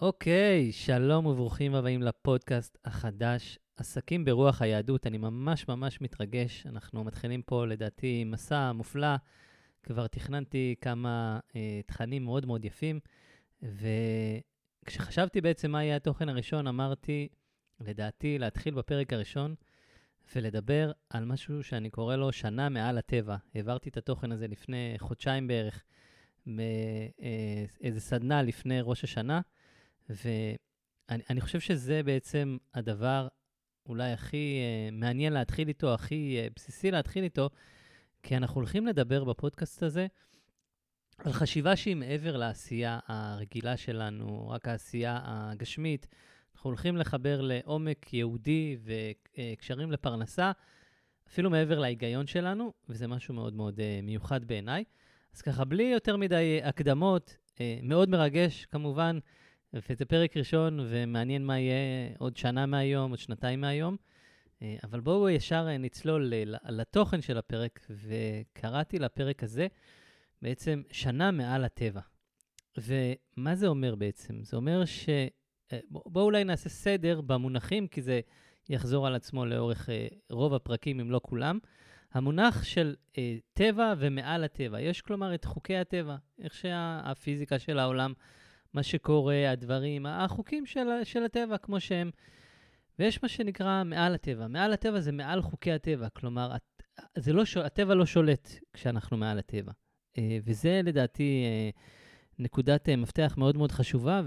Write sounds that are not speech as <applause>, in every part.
אוקיי, שלום וברוכים הבאים לפודקאסט החדש, עסקים ברוח היהדות. אני ממש ממש מתרגש. אנחנו מתחילים פה, לדעתי, מסע מופלא. כבר תכננתי כמה אה, תכנים מאוד מאוד יפים, וכשחשבתי בעצם מה יהיה התוכן הראשון, אמרתי, לדעתי, להתחיל בפרק הראשון ולדבר על משהו שאני קורא לו שנה מעל הטבע. העברתי את התוכן הזה לפני חודשיים בערך, באיזה סדנה לפני ראש השנה. ואני חושב שזה בעצם הדבר אולי הכי uh, מעניין להתחיל איתו, הכי uh, בסיסי להתחיל איתו, כי אנחנו הולכים לדבר בפודקאסט הזה על חשיבה שהיא מעבר לעשייה הרגילה שלנו, רק העשייה הגשמית. אנחנו הולכים לחבר לעומק יהודי וקשרים לפרנסה, אפילו מעבר להיגיון שלנו, וזה משהו מאוד מאוד uh, מיוחד בעיניי. אז ככה, בלי יותר מדי הקדמות, uh, מאוד מרגש, כמובן, וזה פרק ראשון, ומעניין מה יהיה עוד שנה מהיום, עוד שנתיים מהיום. אה, אבל בואו ישר אה, נצלול לתוכן של הפרק, וקראתי לפרק הזה בעצם שנה מעל הטבע. ומה זה אומר בעצם? זה אומר ש... אה, בואו אולי נעשה סדר במונחים, כי זה יחזור על עצמו לאורך רוב הפרקים, אם לא כולם. המונח של טבע ומעל הטבע. יש כלומר את חוקי הטבע, איך שהפיזיקה של העולם מה שקורה, הדברים, החוקים של, של הטבע כמו שהם. ויש מה שנקרא מעל הטבע. מעל הטבע זה מעל חוקי הטבע, כלומר, זה לא, הטבע לא שולט כשאנחנו מעל הטבע. אה, וזה לדעתי אה, נקודת אה, מפתח מאוד מאוד חשובה,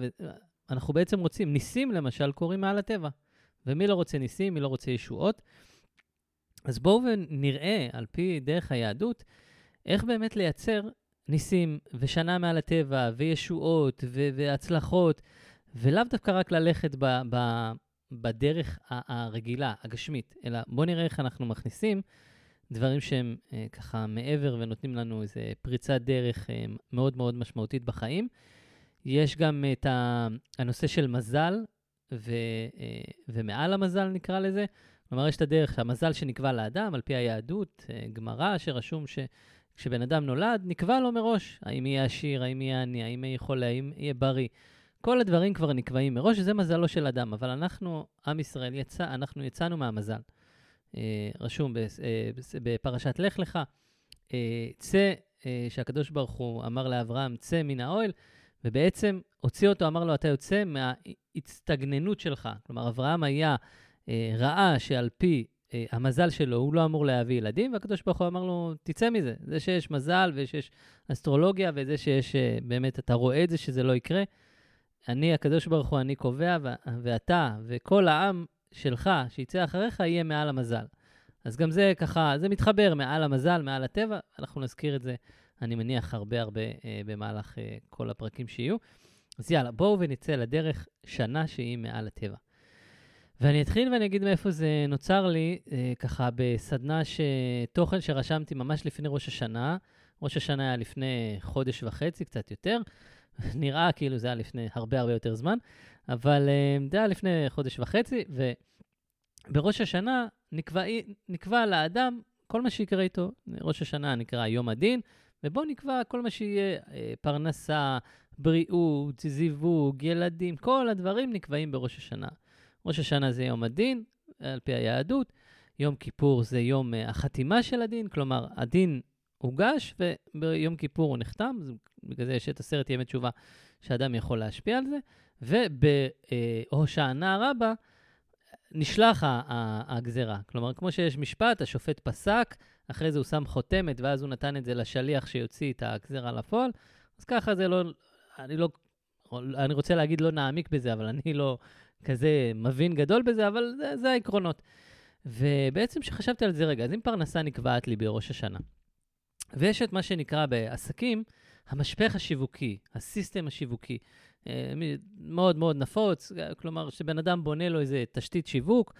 ואנחנו בעצם רוצים, ניסים למשל קורים מעל הטבע. ומי לא רוצה ניסים, מי לא רוצה ישועות. אז בואו ונראה, על פי דרך היהדות, איך באמת לייצר ניסים, ושנה מעל הטבע, וישועות, ו- והצלחות, ולאו דווקא רק ללכת ב- ב- בדרך הרגילה, הגשמית, אלא בואו נראה איך אנחנו מכניסים דברים שהם אה, ככה מעבר ונותנים לנו איזו פריצת דרך אה, מאוד מאוד משמעותית בחיים. יש גם את ה- הנושא של מזל, ו- אה, ומעל המזל נקרא לזה. כלומר, יש את הדרך, המזל שנקבע לאדם, על פי היהדות, אה, גמרא, שרשום ש... כשבן אדם נולד, נקבע לו מראש האם יהיה עשיר, האם יהיה עני, האם יהיה חולה, האם יהיה בריא. כל הדברים כבר נקבעים מראש, וזה מזלו של אדם. אבל אנחנו, עם ישראל, יצא, אנחנו יצאנו מהמזל. אה, רשום אה, בפרשת לך לך, אה, צא, שהקדוש ברוך הוא אמר לאברהם, צא מן האוהל, ובעצם הוציא אותו, אמר לו, אתה יוצא מההצטגננות שלך. כלומר, אברהם היה, אה, ראה שעל פי אה, המזל שלו, הוא לא אמור להביא ילדים, והקדוש ברוך הוא אמר לו, תצא מזה. זה שיש מזל ושיש אסטרולוגיה, וזה שיש, אה, באמת, אתה רואה את זה שזה לא יקרה. אני, הקדוש ברוך הוא, אני קובע, ואתה וכל העם שלך, שיצא אחריך, יהיה מעל המזל. אז גם זה ככה, זה מתחבר מעל המזל, מעל הטבע, אנחנו נזכיר את זה, אני מניח, הרבה הרבה אה, במהלך אה, כל הפרקים שיהיו. אז יאללה, בואו ונצא לדרך שנה שהיא מעל הטבע. ואני אתחיל ואני אגיד מאיפה זה נוצר לי, אה, ככה בסדנה שתוכן שרשמתי ממש לפני ראש השנה. ראש השנה היה לפני חודש וחצי, קצת יותר. <laughs> נראה כאילו זה היה לפני הרבה הרבה יותר זמן, אבל אה, זה היה לפני חודש וחצי, ובראש השנה נקבע, נקבע לאדם כל מה שיקרה איתו. ראש השנה נקרא יום הדין, ובואו נקבע כל מה שיהיה אה, פרנסה, בריאות, זיווג, ילדים, כל הדברים נקבעים בראש השנה. ראש השנה זה יום הדין, על פי היהדות, יום כיפור זה יום uh, החתימה של הדין, כלומר, הדין הוגש וביום כיפור הוא נחתם, בגלל זה יש את עשרת ימי תשובה שאדם יכול להשפיע על זה, ובהושענא uh, רבה נשלח הגזרה. כלומר, כמו שיש משפט, השופט פסק, אחרי זה הוא שם חותמת, ואז הוא נתן את זה לשליח שיוציא את הגזרה לפועל, אז ככה זה לא, אני לא, אני רוצה להגיד לא נעמיק בזה, אבל אני לא כזה מבין גדול בזה, אבל זה, זה העקרונות. ובעצם כשחשבתי על זה רגע, אז אם פרנסה נקבעת לי בראש השנה, ויש את מה שנקרא בעסקים, המשפך השיווקי, הסיסטם השיווקי, אה, מאוד מאוד נפוץ, כלומר, שבן אדם בונה לו איזה תשתית שיווק,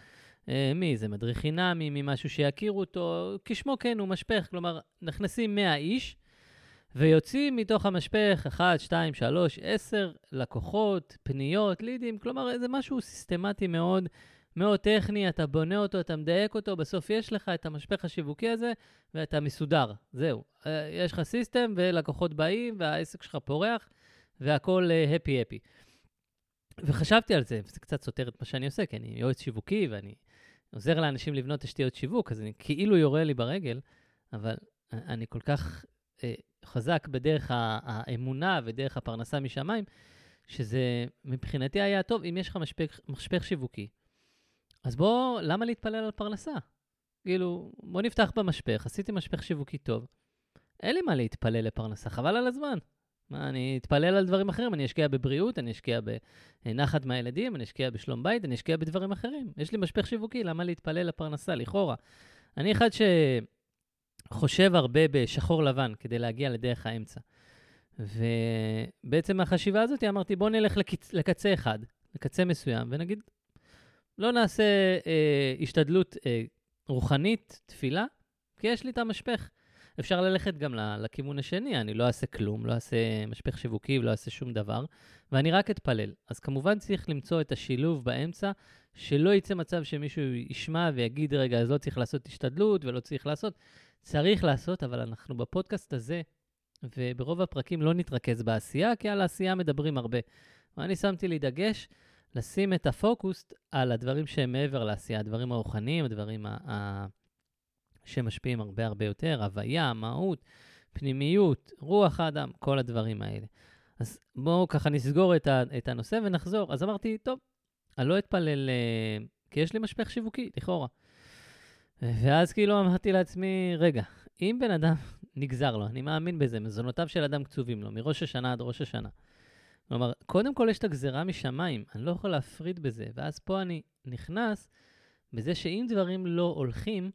אה, מי זה מדריך חינמי, ממשהו שיכירו אותו, כשמו כן הוא משפך, כלומר, נכנסים 100 איש, ויוצאים מתוך המשפך 1, 2, 3, 10 לקוחות, פניות, לידים, כלומר זה משהו סיסטמטי מאוד, מאוד טכני, אתה בונה אותו, אתה מדייק אותו, בסוף יש לך את המשפך השיווקי הזה ואתה מסודר, זהו. אה, יש לך סיסטם ולקוחות באים והעסק שלך פורח והכול הפי הפי. וחשבתי על זה, וזה קצת סותר את מה שאני עושה, כי אני יועץ שיווקי ואני עוזר לאנשים לבנות תשתיות שיווק, אז אני כאילו יורה לי ברגל, אבל אני כל כך חזק בדרך האמונה ודרך הפרנסה משמיים, שזה מבחינתי היה טוב, אם יש לך משפך, משפך שיווקי, אז בוא, למה להתפלל על פרנסה? כאילו, בוא נפתח במשפך, עשיתי משפך שיווקי טוב, אין לי מה להתפלל לפרנסה, חבל על הזמן. מה, אני אתפלל על דברים אחרים, אני אשקיע בבריאות, אני אשקיע בנחת מהילדים, אני אשקיע בשלום בית, אני אשקיע בדברים אחרים. יש לי משפך שיווקי, למה להתפלל לפרנסה, לכאורה? אני אחד שחושב הרבה בשחור לבן כדי להגיע לדרך האמצע. ובעצם מהחשיבה הזאת אמרתי, בוא נלך לקצ... לקצה אחד, לקצה מסוים, ונגיד, לא נעשה אה, השתדלות אה, רוחנית, תפילה, כי יש לי את המשפך. אפשר ללכת גם לכיוון השני, אני לא אעשה כלום, לא אעשה משפך שיווקי ולא אעשה שום דבר, ואני רק אתפלל. אז כמובן צריך למצוא את השילוב באמצע, שלא יצא מצב שמישהו ישמע ויגיד, רגע, אז לא צריך לעשות השתדלות ולא צריך לעשות. צריך לעשות, אבל אנחנו בפודקאסט הזה, וברוב הפרקים לא נתרכז בעשייה, כי על העשייה מדברים הרבה. ואני שמתי לי דגש לשים את הפוקוס על הדברים שהם מעבר לעשייה, הדברים הרוחניים, הדברים ה... שמשפיעים הרבה הרבה יותר, הוויה, מהות, פנימיות, רוח האדם, כל הדברים האלה. אז בואו ככה נסגור את, ה, את הנושא ונחזור. אז אמרתי, טוב, אני לא אתפלל, אה, כי יש לי משפך שיווקי, לכאורה. ואז כאילו אמרתי לעצמי, רגע, אם בן אדם <laughs> נגזר לו, אני מאמין בזה, מזונותיו של אדם קצובים לו, מראש השנה עד ראש השנה. כלומר, קודם כל יש את הגזרה משמיים, אני לא יכול להפריד בזה, ואז פה אני נכנס בזה שאם דברים לא הולכים,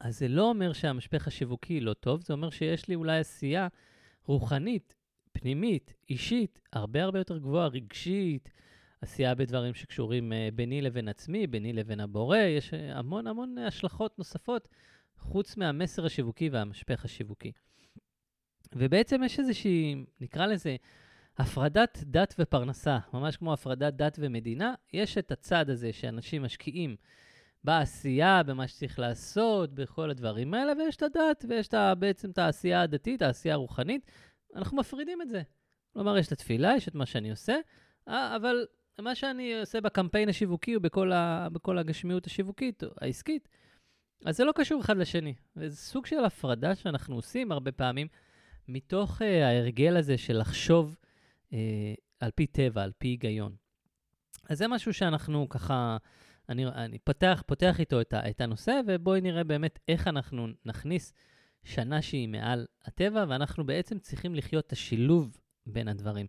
אז זה לא אומר שהמשפך השיווקי לא טוב, זה אומר שיש לי אולי עשייה רוחנית, פנימית, אישית, הרבה הרבה יותר גבוהה, רגשית, עשייה בדברים שקשורים uh, ביני לבין עצמי, ביני לבין הבורא, יש uh, המון המון השלכות נוספות, חוץ מהמסר השיווקי והמשפך השיווקי. ובעצם יש איזושהי, נקרא לזה, הפרדת דת ופרנסה, ממש כמו הפרדת דת ומדינה, יש את הצד הזה שאנשים משקיעים בעשייה, במה שצריך לעשות, בכל הדברים האלה, ויש את הדת, ויש את, בעצם את העשייה הדתית, העשייה הרוחנית. אנחנו מפרידים את זה. כלומר, יש את התפילה, יש את מה שאני עושה, אה, אבל מה שאני עושה בקמפיין השיווקי ובכל ה, הגשמיות השיווקית, העסקית, אז זה לא קשור אחד לשני. וזה סוג של הפרדה שאנחנו עושים הרבה פעמים, מתוך uh, ההרגל הזה של לחשוב uh, על פי טבע, על פי היגיון. אז זה משהו שאנחנו ככה אני, אני פותח, פותח איתו את, את הנושא, ובואי נראה באמת איך אנחנו נכניס שנה שהיא מעל הטבע, ואנחנו בעצם צריכים לחיות את השילוב בין הדברים.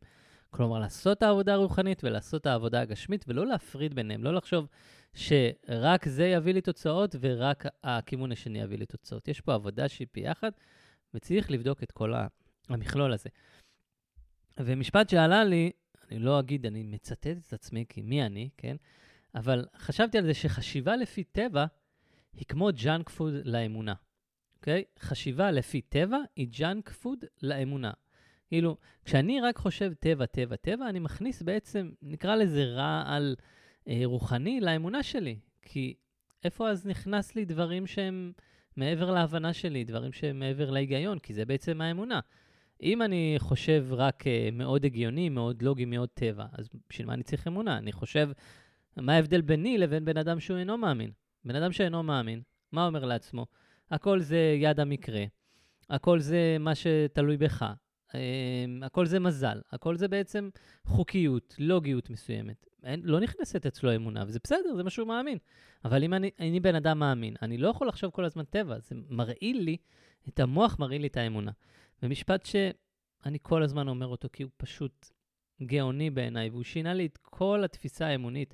כלומר, לעשות את העבודה הרוחנית ולעשות את העבודה הגשמית, ולא להפריד ביניהם, לא לחשוב שרק זה יביא לי תוצאות ורק הכיוון השני יביא לי תוצאות. יש פה עבודה שהיא ביחד, וצריך לבדוק את כל המכלול הזה. ומשפט שעלה לי, אני לא אגיד, אני מצטט את עצמי, כי מי אני, כן? אבל חשבתי על זה שחשיבה לפי טבע היא כמו junk food לאמונה, אוקיי? חשיבה לפי טבע היא junk food לאמונה. כאילו, כשאני רק חושב טבע, טבע, טבע, אני מכניס בעצם, נקרא לזה רעל אה, רוחני לאמונה שלי. כי איפה אז נכנס לי דברים שהם מעבר להבנה שלי, דברים שהם מעבר להיגיון? כי זה בעצם האמונה. אם אני חושב רק אה, מאוד הגיוני, מאוד לוגי, מאוד טבע, אז בשביל מה אני צריך אמונה? אני חושב מה ההבדל ביני לבין בן אדם שהוא אינו מאמין? בן אדם שאינו מאמין, מה אומר לעצמו? הכל זה יד המקרה, הכל זה מה שתלוי בך, הכל זה מזל, הכל זה בעצם חוקיות, לוגיות מסוימת. אין, לא נכנסת אצלו אמונה, וזה בסדר, זה מה שהוא מאמין. אבל אם אני, אני בן אדם מאמין, אני לא יכול לחשוב כל הזמן טבע, זה מרעיל לי, את המוח מרעיל לי את האמונה. ומשפט שאני כל הזמן אומר אותו, כי הוא פשוט גאוני בעיניי, והוא שינה לי את כל התפיסה האמונית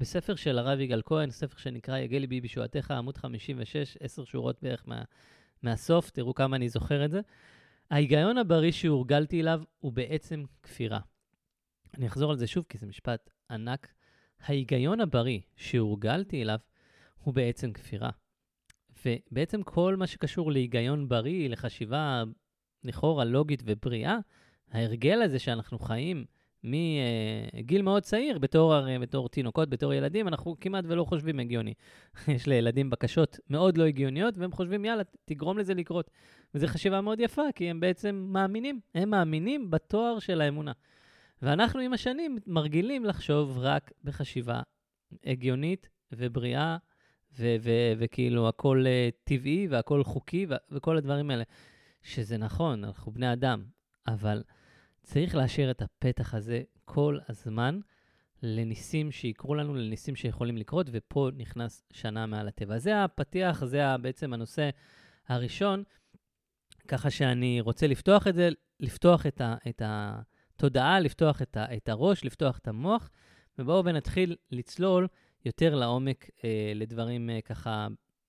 בספר של הרב יגאל כהן, ספר שנקרא יגל ליבי בישועתך, עמוד 56, עשר שורות בערך מה, מהסוף, תראו כמה אני זוכר את זה. ההיגיון הבריא שהורגלתי אליו הוא בעצם כפירה. אני אחזור על זה שוב, כי זה משפט ענק. ההיגיון הבריא שהורגלתי אליו הוא בעצם כפירה. ובעצם כל מה שקשור להיגיון בריא, לחשיבה לכאורה לוגית ובריאה, ההרגל הזה שאנחנו חיים מגיל מאוד צעיר, בתור, בתור תינוקות, בתור ילדים, אנחנו כמעט ולא חושבים הגיוני. <laughs> יש לילדים בקשות מאוד לא הגיוניות, והם חושבים, יאללה, תגרום לזה לקרות. וזו חשיבה מאוד יפה, כי הם בעצם מאמינים, הם מאמינים בתואר של האמונה. ואנחנו עם השנים מרגילים לחשוב רק בחשיבה הגיונית ובריאה, וכאילו הכל uh, טבעי והכל חוקי וכל הדברים האלה. שזה נכון, אנחנו בני אדם, אבל צריך להשאיר את הפתח הזה כל הזמן לניסים שיקרו לנו, לניסים שיכולים לקרות, ופה נכנס שנה מעל הטבע. זה הפתיח, זה בעצם הנושא הראשון, ככה שאני רוצה לפתוח את זה, לפתוח את, ה- את התודעה, לפתוח את, ה- את הראש, לפתוח את המוח, ובואו ונתחיל לצלול יותר לעומק אה, לדברים אה, ככה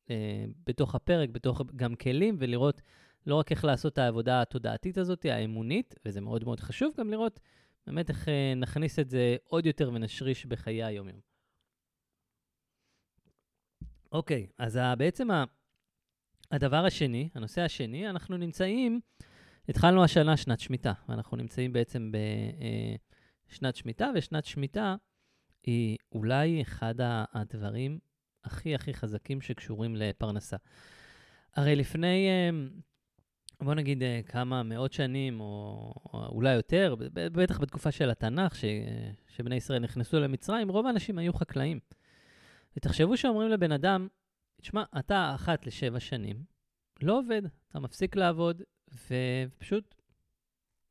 אה, בתוך הפרק, בתוך גם כלים, ולראות לא רק איך לעשות את העבודה התודעתית הזאת, האמונית, וזה מאוד מאוד חשוב, גם לראות באמת איך אה, נכניס את זה עוד יותר ונשריש בחיי היום-יום. אוקיי, אז בעצם הדבר השני, הנושא השני, אנחנו נמצאים, התחלנו השנה שנת שמיטה, ואנחנו נמצאים בעצם בשנת אה, שמיטה, ושנת שמיטה היא אולי אחד הדברים הכי הכי חזקים שקשורים לפרנסה. הרי לפני, אה, בוא נגיד אה, כמה מאות שנים, או, או אולי יותר, בטח בתקופה של התנ"ך, ש, שבני ישראל נכנסו למצרים, רוב האנשים היו חקלאים. ותחשבו שאומרים לבן אדם, תשמע, אתה אחת לשבע שנים, לא עובד, אתה מפסיק לעבוד, ופשוט,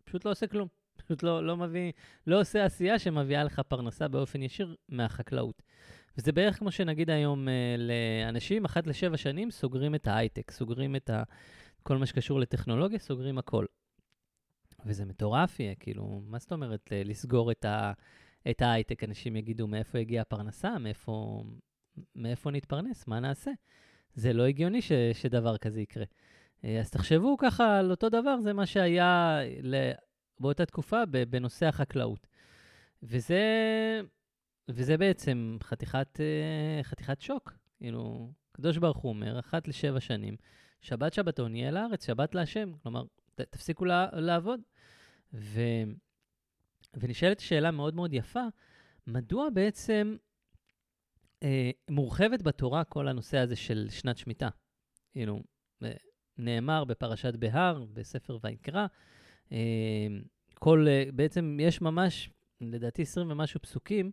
פשוט לא עושה כלום. <laughs> פשוט לא, לא מביא, לא עושה עשייה שמביאה לך פרנסה באופן ישיר מהחקלאות. וזה בערך כמו שנגיד היום אה, לאנשים, אחת לשבע שנים סוגרים את ההייטק, סוגרים את ה, כל מה שקשור לטכנולוגיה, סוגרים הכל. וזה מטורף יהיה, כאילו, מה זאת אומרת לסגור את, ה, את ההייטק? אנשים יגידו, מאיפה הגיעה הפרנסה? מאיפה, מאיפה נתפרנס? מה נעשה? זה לא הגיוני ש, שדבר כזה יקרה. אה, אז תחשבו ככה על אותו דבר, זה מה שהיה באותה תקופה בנושא החקלאות. וזה, וזה בעצם חתיכת, אה, חתיכת שוק. כאילו, הקדוש ברוך הוא אומר, אחת לשבע שנים, שבת שבתון יהיה לארץ, שבת להשם. כלומר, ת, תפסיקו לה, לעבוד. ו, ונשאלת שאלה מאוד מאוד יפה, מדוע בעצם אה, מורחבת בתורה כל הנושא הזה של שנת שמיטה? כאילו, אה, נאמר בפרשת בהר, בספר ויקרא, אמ, כל, אה, בעצם יש ממש, לדעתי 20 ומשהו פסוקים,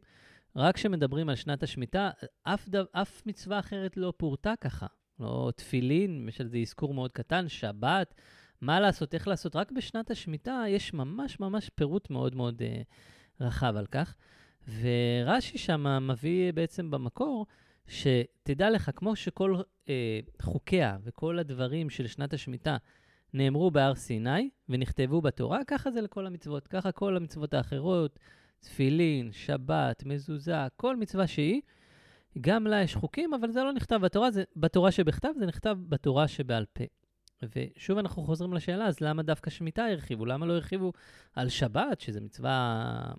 רק כשמדברים על שנת השמיטה, אף, דו, אף מצווה אחרת לא פורטה ככה. לא תפילין, יש על זה אזכור מאוד קטן, שבת, מה לעשות, איך לעשות. רק בשנת השמיטה יש ממש ממש פירוט מאוד מאוד אה, רחב על כך. ורש"י שם מביא בעצם במקור, שתדע לך, כמו שכל אה, חוקיה וכל הדברים של שנת השמיטה נאמרו בהר סיני ונכתבו בתורה, ככה זה לכל המצוות. ככה כל המצוות האחרות, תפילין, שבת, מזוזה, כל מצווה שהיא, גם לה יש חוקים, אבל זה לא נכתב בתורה, זה בתורה שבכתב, זה נכתב בתורה שבעל פה. ושוב אנחנו חוזרים לשאלה, אז למה דווקא שמיטה הרחיבו? למה לא הרחיבו על שבת, שזה מצווה...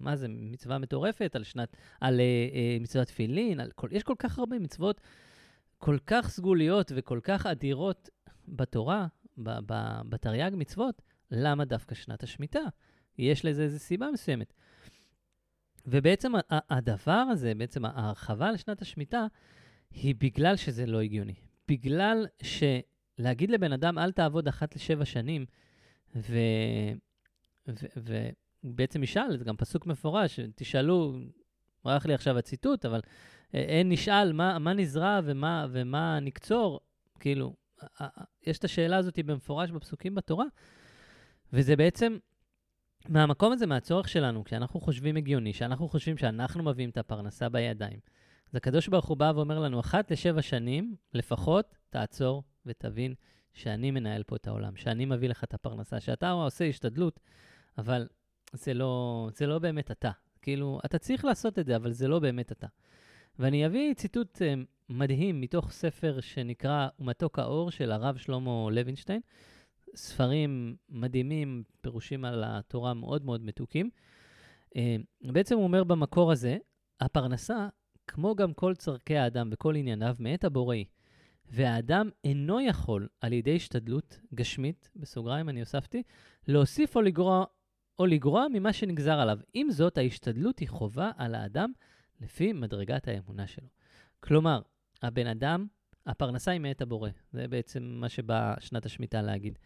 מה זה, מצווה מטורפת, על שנת, על uh, uh, מצוות תפילין, על כל, יש כל כך הרבה מצוות כל כך סגוליות וכל כך אדירות בתורה, בתרי"ג מצוות, למה דווקא שנת השמיטה? יש לזה איזו סיבה מסוימת. ובעצם הדבר הזה, בעצם ההרחבה לשנת השמיטה, היא בגלל שזה לא הגיוני. בגלל שלהגיד לבן אדם, אל תעבוד אחת לשבע שנים, ו... ו... בעצם ישאל, זה גם פסוק מפורש, תשאלו, ברח לי עכשיו הציטוט, אבל אה, אין נשאל מה, מה נזרע ומה, ומה נקצור, כאילו, יש את השאלה הזאת במפורש בפסוקים בתורה, וזה בעצם מהמקום הזה, מהצורך שלנו, כשאנחנו חושבים הגיוני, שאנחנו חושבים שאנחנו מביאים את הפרנסה בידיים. אז הקדוש ברוך הוא בא ואומר לנו, אחת לשבע שנים, לפחות תעצור ותבין שאני מנהל פה את העולם, שאני מביא לך את הפרנסה, שאתה עושה השתדלות, אבל זה לא, זה לא באמת אתה. כאילו, אתה צריך לעשות את זה, אבל זה לא באמת אתה. ואני אביא ציטוט uh, מדהים מתוך ספר שנקרא "ומתוק האור" של הרב שלמה לוינשטיין. ספרים מדהימים, פירושים על התורה מאוד מאוד מתוקים. Uh, בעצם הוא אומר במקור הזה, הפרנסה, כמו גם כל צורכי האדם וכל ענייניו, מאת הבוראי. והאדם אינו יכול, על ידי השתדלות גשמית, בסוגריים אני הוספתי, להוסיף או לגרוע, או לגרוע ממה שנגזר עליו. עם זאת, ההשתדלות היא חובה על האדם לפי מדרגת האמונה שלו. כלומר, הבן אדם, הפרנסה היא מאת הבורא. זה בעצם מה שבא שנת השמיטה להגיד.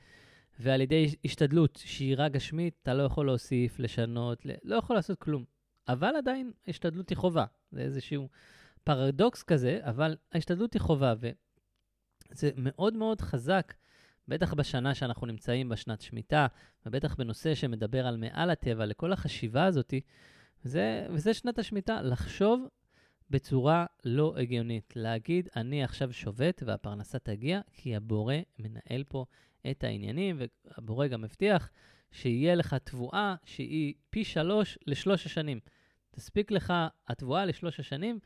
ועל ידי השתדלות שהיא רק גשמית, אתה לא יכול להוסיף, לשנות, לא יכול לעשות כלום. אבל עדיין השתדלות היא חובה. זה איזשהו פרדוקס כזה, אבל ההשתדלות היא חובה, וזה מאוד מאוד חזק, בטח בשנה שאנחנו נמצאים בשנת שמיטה, ובטח בנושא שמדבר על מעל הטבע, לכל החשיבה הזאת, וזה, וזה שנת השמיטה, לחשוב בצורה לא הגיונית. להגיד, אני עכשיו שובת והפרנסה תגיע, כי הבורא מנהל פה את העניינים, והבורא גם מבטיח שיהיה לך תבואה שהיא פי שלוש לשלוש השנים. תספיק לך התבואה לשלוש השנים,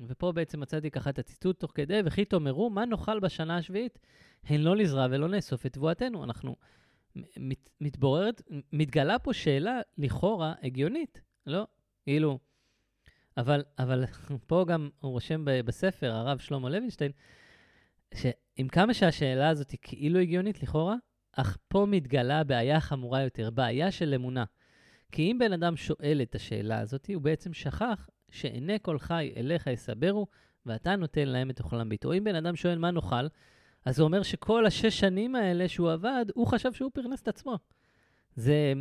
ופה בעצם מצאתי ככה את הציטוט תוך כדי, וכי תאמרו, מה נאכל בשנה השביעית? הן לא לזרע ולא נאסוף את תבואתנו. אנחנו, מת, מתבוררת, מתגלה פה שאלה לכאורה הגיונית, לא? כאילו, אבל, אבל <laughs> פה גם הוא רושם בספר, הרב שלמה לוינשטיין, שעם כמה שהשאלה הזאת היא כאילו הגיונית לכאורה, אך פה מתגלה בעיה חמורה יותר, בעיה של אמונה. כי אם בן אדם שואל את השאלה הזאת, הוא בעצם שכח שעיני כל חי אליך יסברו, ואתה נותן להם את אוכלם ביתו. אם בן אדם שואל מה נאכל, אז הוא אומר שכל השש שנים האלה שהוא עבד, הוא חשב שהוא פרנס את עצמו. זה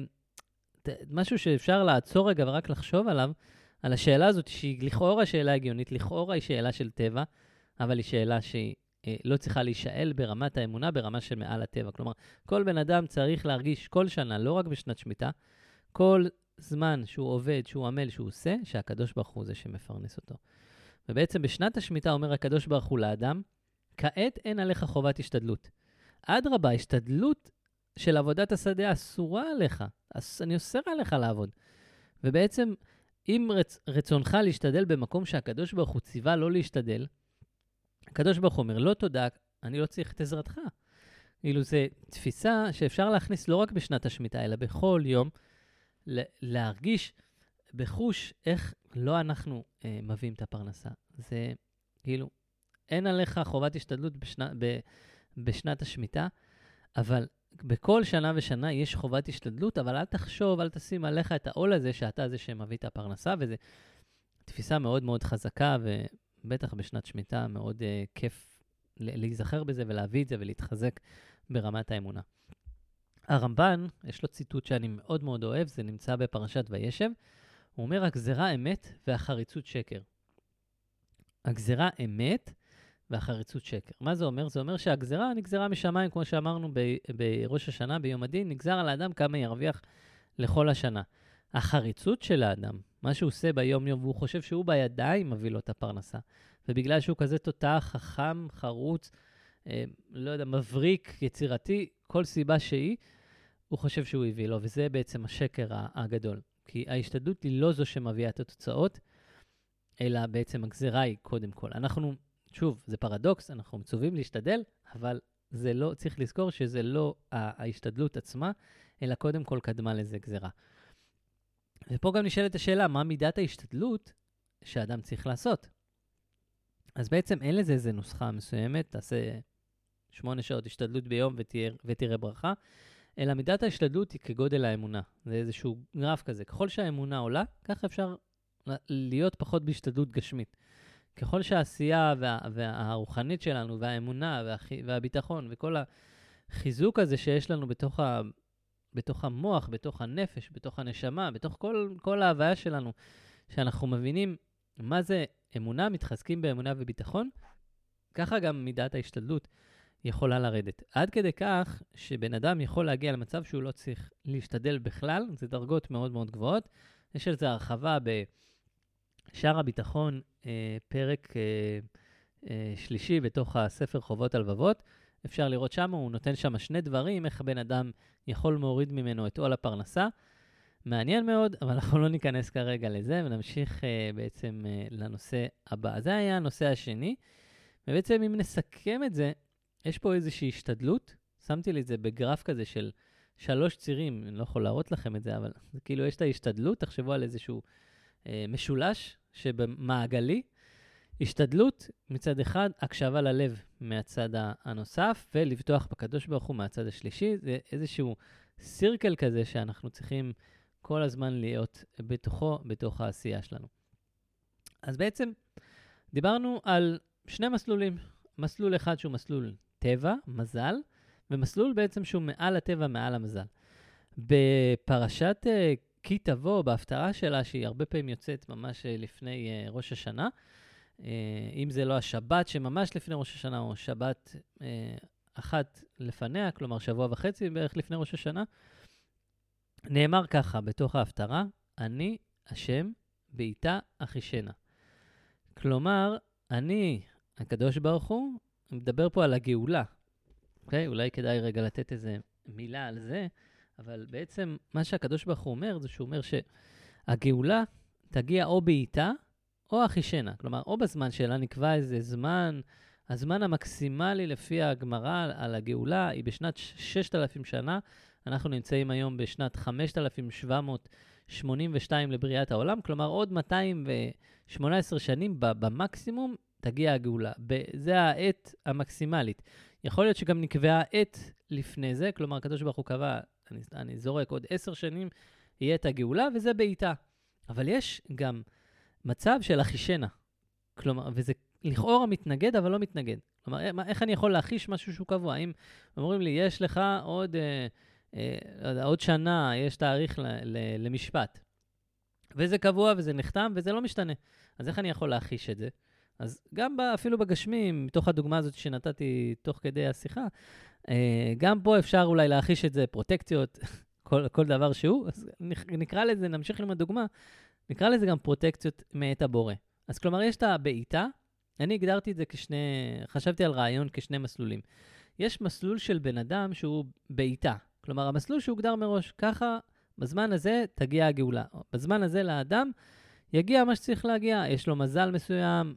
משהו שאפשר לעצור רגע ורק לחשוב עליו, על השאלה הזאת, שהיא לכאורה שאלה הגיונית, לכאורה היא שאלה של טבע, אבל היא שאלה שהיא לא צריכה להישאל ברמת האמונה, ברמה של מעל הטבע. כלומר, כל בן אדם צריך להרגיש כל שנה, לא רק בשנת שמיטה, כל זמן שהוא עובד, שהוא עמל, שהוא עושה, שהקדוש ברוך הוא זה שמפרנס אותו. ובעצם בשנת השמיטה אומר הקדוש ברוך הוא לאדם, כעת אין עליך חובת השתדלות. אדרבה, השתדלות של עבודת השדה אסורה עליך. אני אוסר עליך לעבוד. ובעצם, אם רצ, רצונך להשתדל במקום שהקדוש ברוך הוא ציווה לא להשתדל, הקדוש ברוך הוא אומר, לא תודה, אני לא צריך את עזרתך. כאילו, זו תפיסה שאפשר להכניס לא רק בשנת השמיטה, אלא בכל יום, להרגיש בחוש איך לא אנחנו אה, מביאים את הפרנסה. זה כאילו, אין עליך חובת השתדלות בשנה, ב, בשנת השמיטה, אבל בכל שנה ושנה יש חובת השתדלות, אבל אל תחשוב, אל תשים עליך את העול הזה שאתה זה שמביא את הפרנסה, וזו תפיסה מאוד מאוד חזקה, ובטח בשנת שמיטה מאוד uh, כיף להיזכר בזה ולהביא את זה ולהתחזק ברמת האמונה. הרמב"ן, יש לו ציטוט שאני מאוד מאוד אוהב, זה נמצא בפרשת וישב. הוא אומר, הגזרה אמת והחריצות שקר. הגזרה אמת והחריצות שקר. מה זה אומר? זה אומר שהגזרה נגזרה משמיים, כמו שאמרנו ב- בראש השנה, ביום הדין, נגזר על האדם כמה ירוויח לכל השנה. החריצות של האדם, מה שהוא עושה ביום-יום, והוא חושב שהוא בידיים מביא לו את הפרנסה. ובגלל שהוא כזה תותח, חכם, חרוץ, אה, לא יודע, מבריק, יצירתי, כל סיבה שהיא, הוא חושב שהוא הביא לו, וזה בעצם השקר הגדול. כי ההשתדלות היא לא זו שמביאה את התוצאות, אלא בעצם הגזירה היא קודם כל. אנחנו, שוב, זה פרדוקס, אנחנו מצווים להשתדל, אבל זה לא, צריך לזכור שזה לא ההשתדלות עצמה, אלא קודם כל קדמה לזה גזירה. ופה גם נשאלת השאלה, מה מידת ההשתדלות שאדם צריך לעשות? אז בעצם אין לזה איזה נוסחה מסוימת, תעשה שמונה שעות השתדלות ביום ותראה, ותראה ברכה, אלא מידת ההשתדלות היא כגודל האמונה. זה איזשהו גרף כזה. ככל שהאמונה עולה, ככה אפשר להיות פחות בהשתדלות גשמית. ככל שהעשייה וה, והרוחנית שלנו, והאמונה וה, והביטחון וכל החיזוק הזה שיש לנו בתוך, ה, בתוך המוח, בתוך הנפש, בתוך הנשמה, בתוך כל, כל ההוויה שלנו, שאנחנו מבינים מה זה אמונה, מתחזקים באמונה וביטחון, ככה גם מידת ההשתדלות יכולה לרדת. עד כדי כך שבן אדם יכול להגיע למצב שהוא לא צריך להשתדל בכלל, זה דרגות מאוד מאוד גבוהות. יש על זה הרחבה בשער הביטחון, אה, פרק אה, אה, שלישי בתוך הספר חובות הלבבות. אפשר לראות שם, הוא נותן שם שני דברים, איך בן אדם יכול להוריד ממנו את עול הפרנסה. מעניין מאוד, אבל אנחנו לא ניכנס כרגע לזה, ונמשיך uh, בעצם uh, לנושא הבא. זה היה הנושא השני, ובעצם אם נסכם את זה, יש פה איזושהי השתדלות, שמתי לי את זה בגרף כזה של שלוש צירים, אני לא יכול להראות לכם את זה, אבל זה כאילו יש את ההשתדלות, תחשבו על איזשהו אה, משולש שבמעגלי. השתדלות מצד אחד, הקשבה ללב מהצד הנוסף, ולבטוח בקדוש ברוך הוא מהצד השלישי. זה איזשהו סירקל כזה שאנחנו צריכים כל הזמן להיות בתוכו, בתוך העשייה שלנו. אז בעצם דיברנו על שני מסלולים. מסלול אחד שהוא מסלול טבע, מזל, ומסלול בעצם שהוא מעל הטבע, מעל המזל. בפרשת uh, כי תבוא, בהפטרה שלה, שהיא הרבה פעמים יוצאת ממש uh, לפני uh, ראש השנה, אם זה לא השבת שממש לפני ראש השנה, או שבת uh, אחת לפניה, כלומר שבוע וחצי בערך לפני ראש השנה, נאמר ככה בתוך ההפטרה, אני השם בעיתה אחישנה. כלומר, אני, הקדוש ברוך הוא, מדבר פה על הגאולה. אוקיי? אולי כדאי רגע לתת איזה מילה על זה, אבל בעצם מה שהקדוש ברוך הוא אומר, זה שהוא אומר שהגאולה תגיע או בעיתה או אחישנה. כלומר, או בזמן שלה נקבע איזה זמן, הזמן המקסימלי לפי הגמרא על הגאולה היא בשנת 6,000 שנה. אנחנו נמצאים היום בשנת 5,782 לבריאת העולם, כלומר עוד 218 שנים במקסימום תגיע הגאולה. זה העת המקסימלית. יכול להיות שגם נקבעה עת לפני זה, כלומר, הקדוש ברוך הוא קבע, אני, אני זורק, עוד עשר שנים יהיה את הגאולה, וזה בעיטה. אבל יש גם מצב של אחישנה. כלומר, וזה לכאורה מתנגד, אבל לא מתנגד. כלומר, איך אני יכול להחיש משהו שהוא קבוע? אם אומרים לי, יש לך עוד, אה, אה, עוד שנה, יש תאריך ל, ל, למשפט, וזה קבוע וזה נחתם וזה לא משתנה, אז איך אני יכול להחיש את זה? אז גם ב, אפילו בגשמים, מתוך הדוגמה הזאת שנתתי תוך כדי השיחה, אה, גם פה אפשר אולי להחיש את זה, פרוטקציות, <laughs> כל, כל דבר שהוא, אז נקרא לזה, נמשיך עם הדוגמה, נקרא לזה גם פרוטקציות מאת הבורא. אז כלומר, יש את הבעיטה, אני הגדרתי את זה כשני, חשבתי על רעיון כשני מסלולים. יש מסלול של בן אדם שהוא בעיטה, כלומר, המסלול שהוגדר מראש, ככה בזמן הזה תגיע הגאולה. בזמן הזה לאדם יגיע מה שצריך להגיע. יש לו מזל מסוים,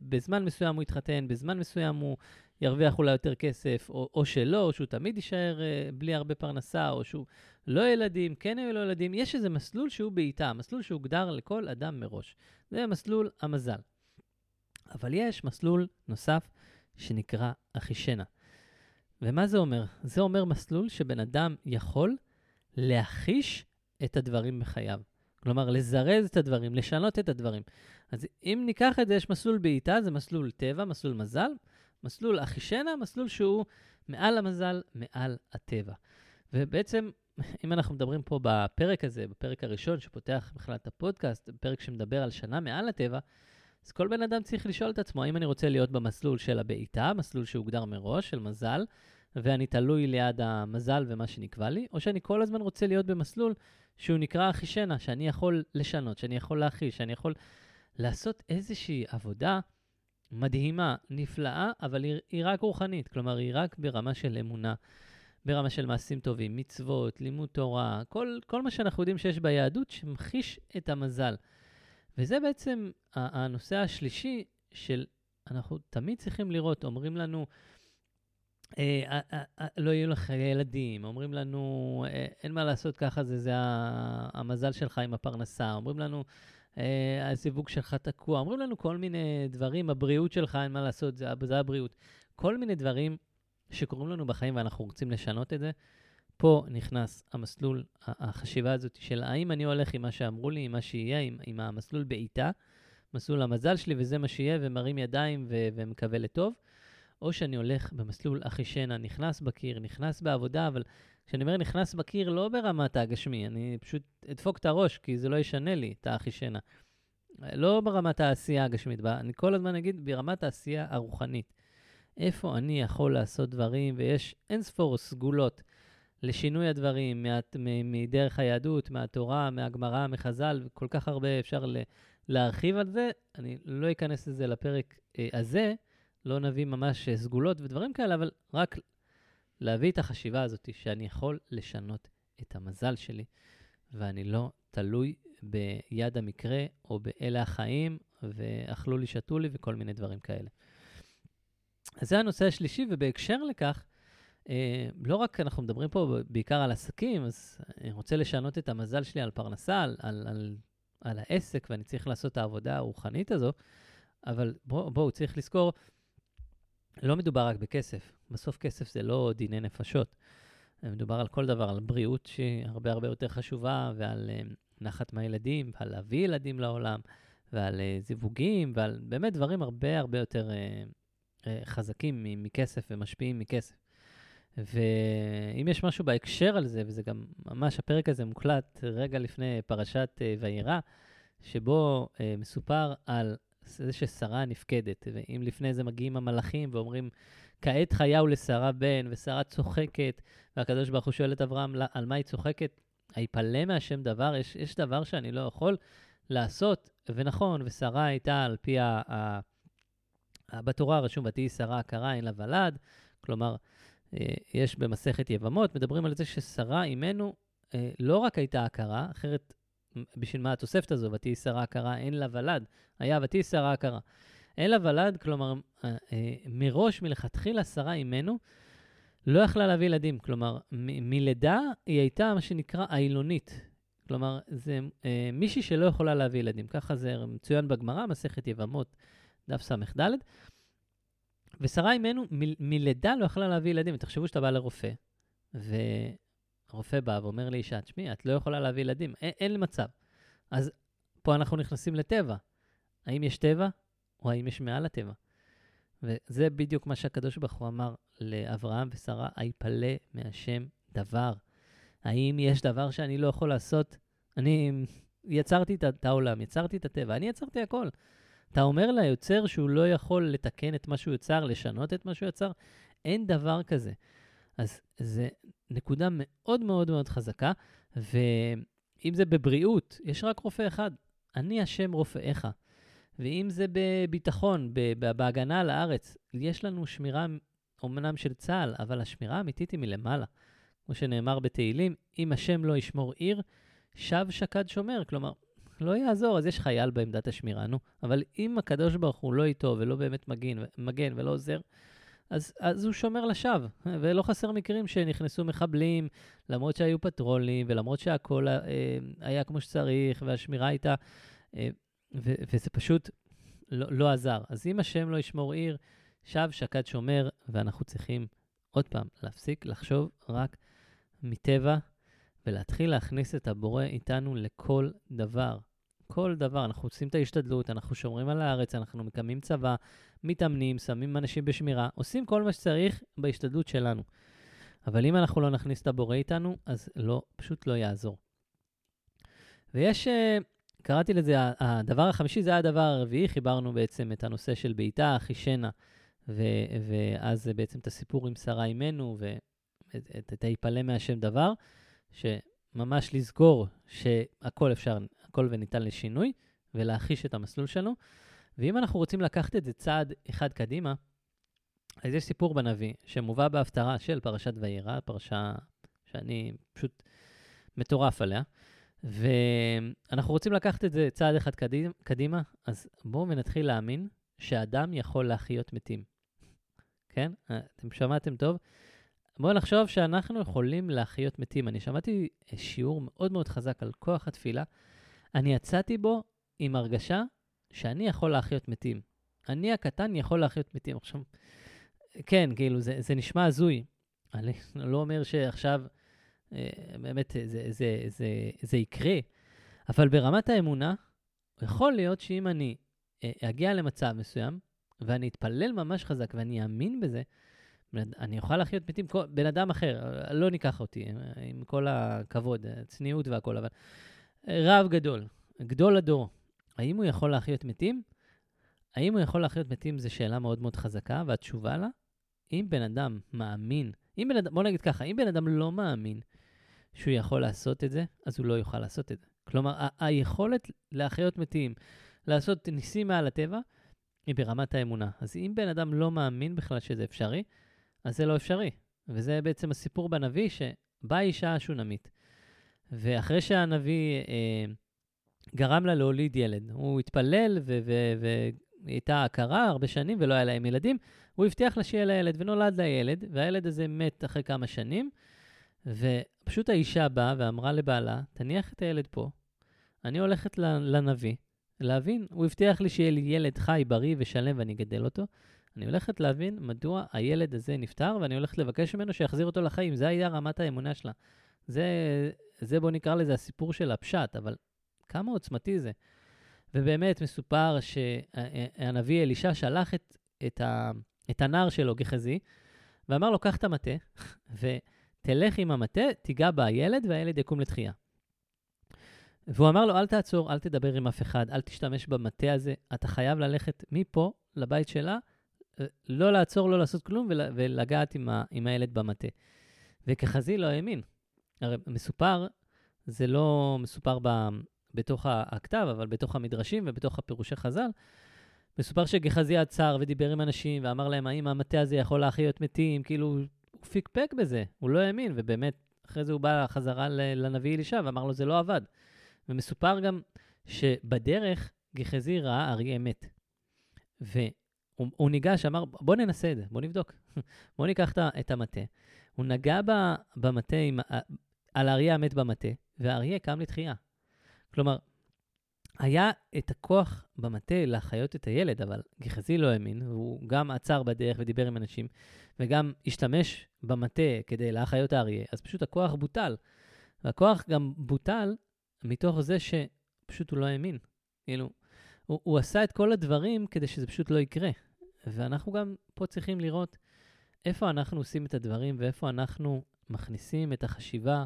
בזמן מסוים הוא יתחתן, בזמן מסוים הוא ירוויח אולי יותר כסף, או, או שלא, או שהוא תמיד יישאר uh, בלי הרבה פרנסה, או שהוא לא ילדים, כן היו לו ילדים. יש איזה מסלול שהוא בעיטה, מסלול שהוגדר לכל אדם מראש. זה מסלול המזל. אבל יש מסלול נוסף שנקרא אחישנה. ומה זה אומר? זה אומר מסלול שבן אדם יכול להחיש את הדברים בחייו. כלומר, לזרז את הדברים, לשנות את הדברים. אז אם ניקח את זה, יש מסלול בעיטה, זה מסלול טבע, מסלול מזל, מסלול אחישנה, מסלול שהוא מעל המזל, מעל הטבע. ובעצם, אם אנחנו מדברים פה בפרק הזה, בפרק הראשון שפותח בכלל את הפודקאסט, בפרק שמדבר על שנה מעל הטבע, אז כל בן אדם צריך לשאול את עצמו, האם אני רוצה להיות במסלול של הבעיטה, מסלול שהוגדר מראש, של מזל, ואני תלוי ליד המזל ומה שנקבע לי, או שאני כל הזמן רוצה להיות במסלול שהוא נקרא אחישנה, שאני יכול לשנות, שאני יכול להחיש, שאני יכול לעשות איזושהי עבודה מדהימה, נפלאה, אבל היא, היא רק רוחנית, כלומר, היא רק ברמה של אמונה, ברמה של מעשים טובים, מצוות, לימוד תורה, כל, כל מה שאנחנו יודעים שיש ביהדות שמחיש את המזל. וזה בעצם הנושא השלישי של, אנחנו תמיד צריכים לראות, אומרים לנו, אה, אה, אה, לא יהיו לך ילדים, אומרים לנו, אין מה לעשות ככה, זה, זה המזל שלך עם הפרנסה, אומרים לנו, הזיווג שלך תקוע, אומרים לנו כל מיני דברים, הבריאות שלך, אין מה לעשות, זה, זה הבריאות. כל מיני דברים שקורים לנו בחיים ואנחנו רוצים לשנות את זה. פה נכנס המסלול, החשיבה הזאת של האם אני הולך עם מה שאמרו לי, עם מה שיהיה, עם, עם המסלול בעיטה, מסלול המזל שלי וזה מה שיהיה, ומרים ידיים ו- ומקווה לטוב, או שאני הולך במסלול אחישנה, נכנס בקיר, נכנס בעבודה, אבל כשאני אומר נכנס בקיר, לא ברמת הגשמי, אני פשוט אדפוק את הראש, כי זה לא ישנה לי את האחישנה. לא ברמת העשייה הגשמית, אני כל הזמן אגיד ברמת העשייה הרוחנית. איפה אני יכול לעשות דברים, ויש אין ספור סגולות לשינוי הדברים מדרך היהדות, מהתורה, מהגמרא, מחז"ל, וכל כך הרבה אפשר להרחיב על זה. אני לא אכנס לזה לפרק אה, הזה, לא נביא ממש אה, סגולות ודברים כאלה, אבל רק להביא את החשיבה הזאת שאני יכול לשנות את המזל שלי, ואני לא תלוי ביד המקרה או באלה החיים, ואכלו לי, שתו לי וכל מיני דברים כאלה. אז זה הנושא השלישי, ובהקשר לכך, אה, לא רק אנחנו מדברים פה בעיקר על עסקים, אז אני רוצה לשנות את המזל שלי על פרנסה, על, על, על, על העסק, ואני צריך לעשות את העבודה הרוחנית הזו, אבל בואו, בוא, צריך לזכור לא מדובר רק בכסף. בסוף כסף זה לא דיני נפשות. מדובר על כל דבר, על בריאות שהיא הרבה הרבה יותר חשובה, ועל uh, נחת מהילדים, ועל להביא ילדים לעולם, ועל uh, זיווגים, ועל באמת דברים הרבה הרבה יותר uh, חזקים מכסף ומשפיעים מכסף. ואם יש משהו בהקשר על זה, וזה גם ממש, הפרק הזה מוקלט רגע לפני פרשת אה, וירא, שבו אה, מסופר על זה ששרה נפקדת, ואם לפני זה מגיעים המלאכים ואומרים, כעת חייהו לשרה בן, ושרה צוחקת, והקדוש ברוך הוא שואל את אברהם, על מה היא צוחקת? היפלא מהשם דבר? יש, יש דבר שאני לא יכול לעשות? ונכון, ושרה הייתה על פי ה... ה בתורה רשום, ותהי שרה עקרה, אין לה ולד. כלומר, אה, יש במסכת יבמות, מדברים על זה ששרה אימנו אה, לא רק הייתה עקרה, אחרת בשביל מה התוספת הזו, ותהי שרה עקרה, אין לה ולד. היה ותהי שרה עקרה. אין לה ולד, כלומר, אה, מראש, מלכתחילה, שרה אימנו לא יכלה להביא ילדים. כלומר, מלידה היא הייתה מה שנקרא אילונית. כלומר, זה אה, מישהי שלא יכולה להביא ילדים. ככה זה מצוין בגמרא, מסכת יבמות, דף ס"ד. ושרה אימנו מ- מלידה לא יכלה להביא ילדים. תחשבו שאתה בא לרופא, והרופא בא ואומר לאישה, תשמעי, את לא יכולה להביא ילדים, אין, אין מצב. אז פה אנחנו נכנסים לטבע. האם יש טבע, או האם יש מעל הטבע? וזה בדיוק מה שהקדוש ברוך הוא אמר לאברהם ושרה, היפלא מהשם דבר. האם יש דבר שאני לא יכול לעשות? אני יצרתי את העולם, יצרתי את הטבע, אני יצרתי הכל. אתה אומר ליוצר שהוא לא יכול לתקן את מה שהוא יצר, לשנות את מה שהוא יצר? אין דבר כזה. אז זו נקודה מאוד מאוד מאוד חזקה, ואם זה בבריאות, יש רק רופא אחד. אני השם רופאיך. ואם זה בביטחון, בהגנה על הארץ, יש לנו שמירה אומנם של צה"ל, אבל השמירה האמיתית היא מלמעלה. כמו שנאמר בתהילים, אם השם לא ישמור עיר, שב שקד שומר. כלומר, לא יעזור, אז יש חייל בעמדת השמירה, נו. אבל אם הקדוש ברוך הוא לא איתו ולא באמת מגן, מגן ולא עוזר, אז, אז הוא שומר לשווא. ולא חסר מקרים שנכנסו מחבלים, למרות שהיו פטרולים, ולמרות שהכל אה, היה כמו שצריך, והשמירה הייתה... אה, ו- וזה פשוט לא, לא עזר. אז אם השם לא ישמור עיר, שב שקד שומר, ואנחנו צריכים עוד פעם להפסיק לחשוב רק מטבע, ולהתחיל להכניס את הבורא איתנו לכל דבר. כל דבר, אנחנו עושים את ההשתדלות, אנחנו שומרים על הארץ, אנחנו מקמים צבא, מתאמנים, שמים אנשים בשמירה, עושים כל מה שצריך בהשתדלות שלנו. אבל אם אנחנו לא נכניס את הבורא איתנו, אז לא, פשוט לא יעזור. ויש, אה, קראתי לזה, הדבר החמישי זה הדבר הרביעי, חיברנו בעצם את הנושא של בעיטה, חישנה, ואז בעצם את הסיפור עם שרה אימנו, ואת היפלא מהשם דבר, שממש לזכור שהכל אפשר, הכל וניתן לשינוי, ולהחיש את המסלול שלנו. ואם אנחנו רוצים לקחת את זה צעד אחד קדימה, אז יש סיפור בנביא שמובא בהפטרה של פרשת וירא, פרשה שאני פשוט מטורף עליה. ואנחנו רוצים לקחת את זה צעד אחד קדימה, אז בואו ונתחיל להאמין שאדם יכול להחיות מתים. כן? אתם שמעתם טוב? בואו נחשוב שאנחנו יכולים להחיות מתים. אני שמעתי שיעור מאוד מאוד חזק על כוח התפילה. אני יצאתי בו עם הרגשה שאני יכול להחיות מתים. אני הקטן יכול להחיות מתים. עכשיו, כן, כאילו, זה, זה נשמע הזוי. אני לא אומר שעכשיו אה, באמת זה, זה, זה, זה, זה יקרה, אבל ברמת האמונה, יכול להיות שאם אני אה, אגיע למצב מסוים, ואני אתפלל ממש חזק ואני אאמין בזה, אני אוכל להחיות מתים בן אדם אחר, לא ניקח אותי, עם כל הכבוד, צניעות והכול, אבל רב גדול, גדול הדור, האם הוא יכול להחיות מתים? האם הוא יכול להחיות מתים זו שאלה מאוד מאוד חזקה, והתשובה לה, אם בן אדם מאמין, אם בן אדם, בוא נגיד ככה, אם בן אדם לא מאמין שהוא יכול לעשות את זה, אז הוא לא יוכל לעשות את זה. כלומר, ה- היכולת להחיות מתים, לעשות ניסים מעל הטבע, היא ברמת האמונה. אז אם בן אדם לא מאמין בכלל שזה אפשרי, אז זה לא אפשרי. וזה בעצם הסיפור בנביא, שבאה אישה השונמית, ואחרי שהנביא אה, גרם לה להוליד ילד, הוא התפלל והייתה הכרה הרבה שנים ולא היה להם ילדים, הוא הבטיח לה שיהיה לה ילד, ונולד לה ילד, והילד הזה מת אחרי כמה שנים, ופשוט האישה באה ואמרה לבעלה, תניח את הילד פה, אני הולכת לנביא, להבין, הוא הבטיח לי שיהיה לי ילד חי, בריא ושלם ואני אגדל אותו. אני הולכת להבין מדוע הילד הזה נפטר, ואני הולכת לבקש ממנו שיחזיר אותו לחיים. זה היה רמת האמונה שלה. זה, זה בוא נקרא לזה הסיפור של הפשט, אבל כמה עוצמתי זה. ובאמת מסופר שהנביא אלישע שלח את, את, ה, את הנער שלו, גחזי, ואמר לו, קח את המטה, ותלך עם המטה, תיגע בילד, והילד יקום לתחייה. והוא אמר לו, אל תעצור, אל תדבר עם אף אחד, אל תשתמש במטה הזה, אתה חייב ללכת מפה לבית שלה, לא לעצור, לא לעשות כלום, ולגעת עם, ה- עם הילד במטה. וכחזי לא האמין. הרי מסופר, זה לא מסופר ב- בתוך הכתב, אבל בתוך המדרשים ובתוך הפירושי חז"ל, מסופר שגחזי עצר ודיבר עם אנשים ואמר להם, האם המטה הזה יכול להחיות מתים? כאילו, הוא פיקפק בזה, הוא לא האמין, ובאמת, אחרי זה הוא בא חזרה לנביא אלישע ואמר לו, זה לא עבד. ומסופר גם שבדרך גחזי ראה אריה מת. והוא ניגש, אמר, בוא ננסה את זה, בוא נבדוק. <laughs> בוא ניקח את המטה. הוא נגע במטה, על האריה המת במטה, והאריה קם לתחייה. כלומר, היה את הכוח במטה להחיות את הילד, אבל גחזי לא האמין, והוא גם עצר בדרך ודיבר עם אנשים, וגם השתמש במטה כדי להחיות האריה, אז פשוט הכוח בוטל. והכוח גם בוטל מתוך זה שפשוט הוא לא האמין. כאילו, הוא, הוא עשה את כל הדברים כדי שזה פשוט לא יקרה. ואנחנו גם פה צריכים לראות איפה אנחנו עושים את הדברים ואיפה אנחנו מכניסים את החשיבה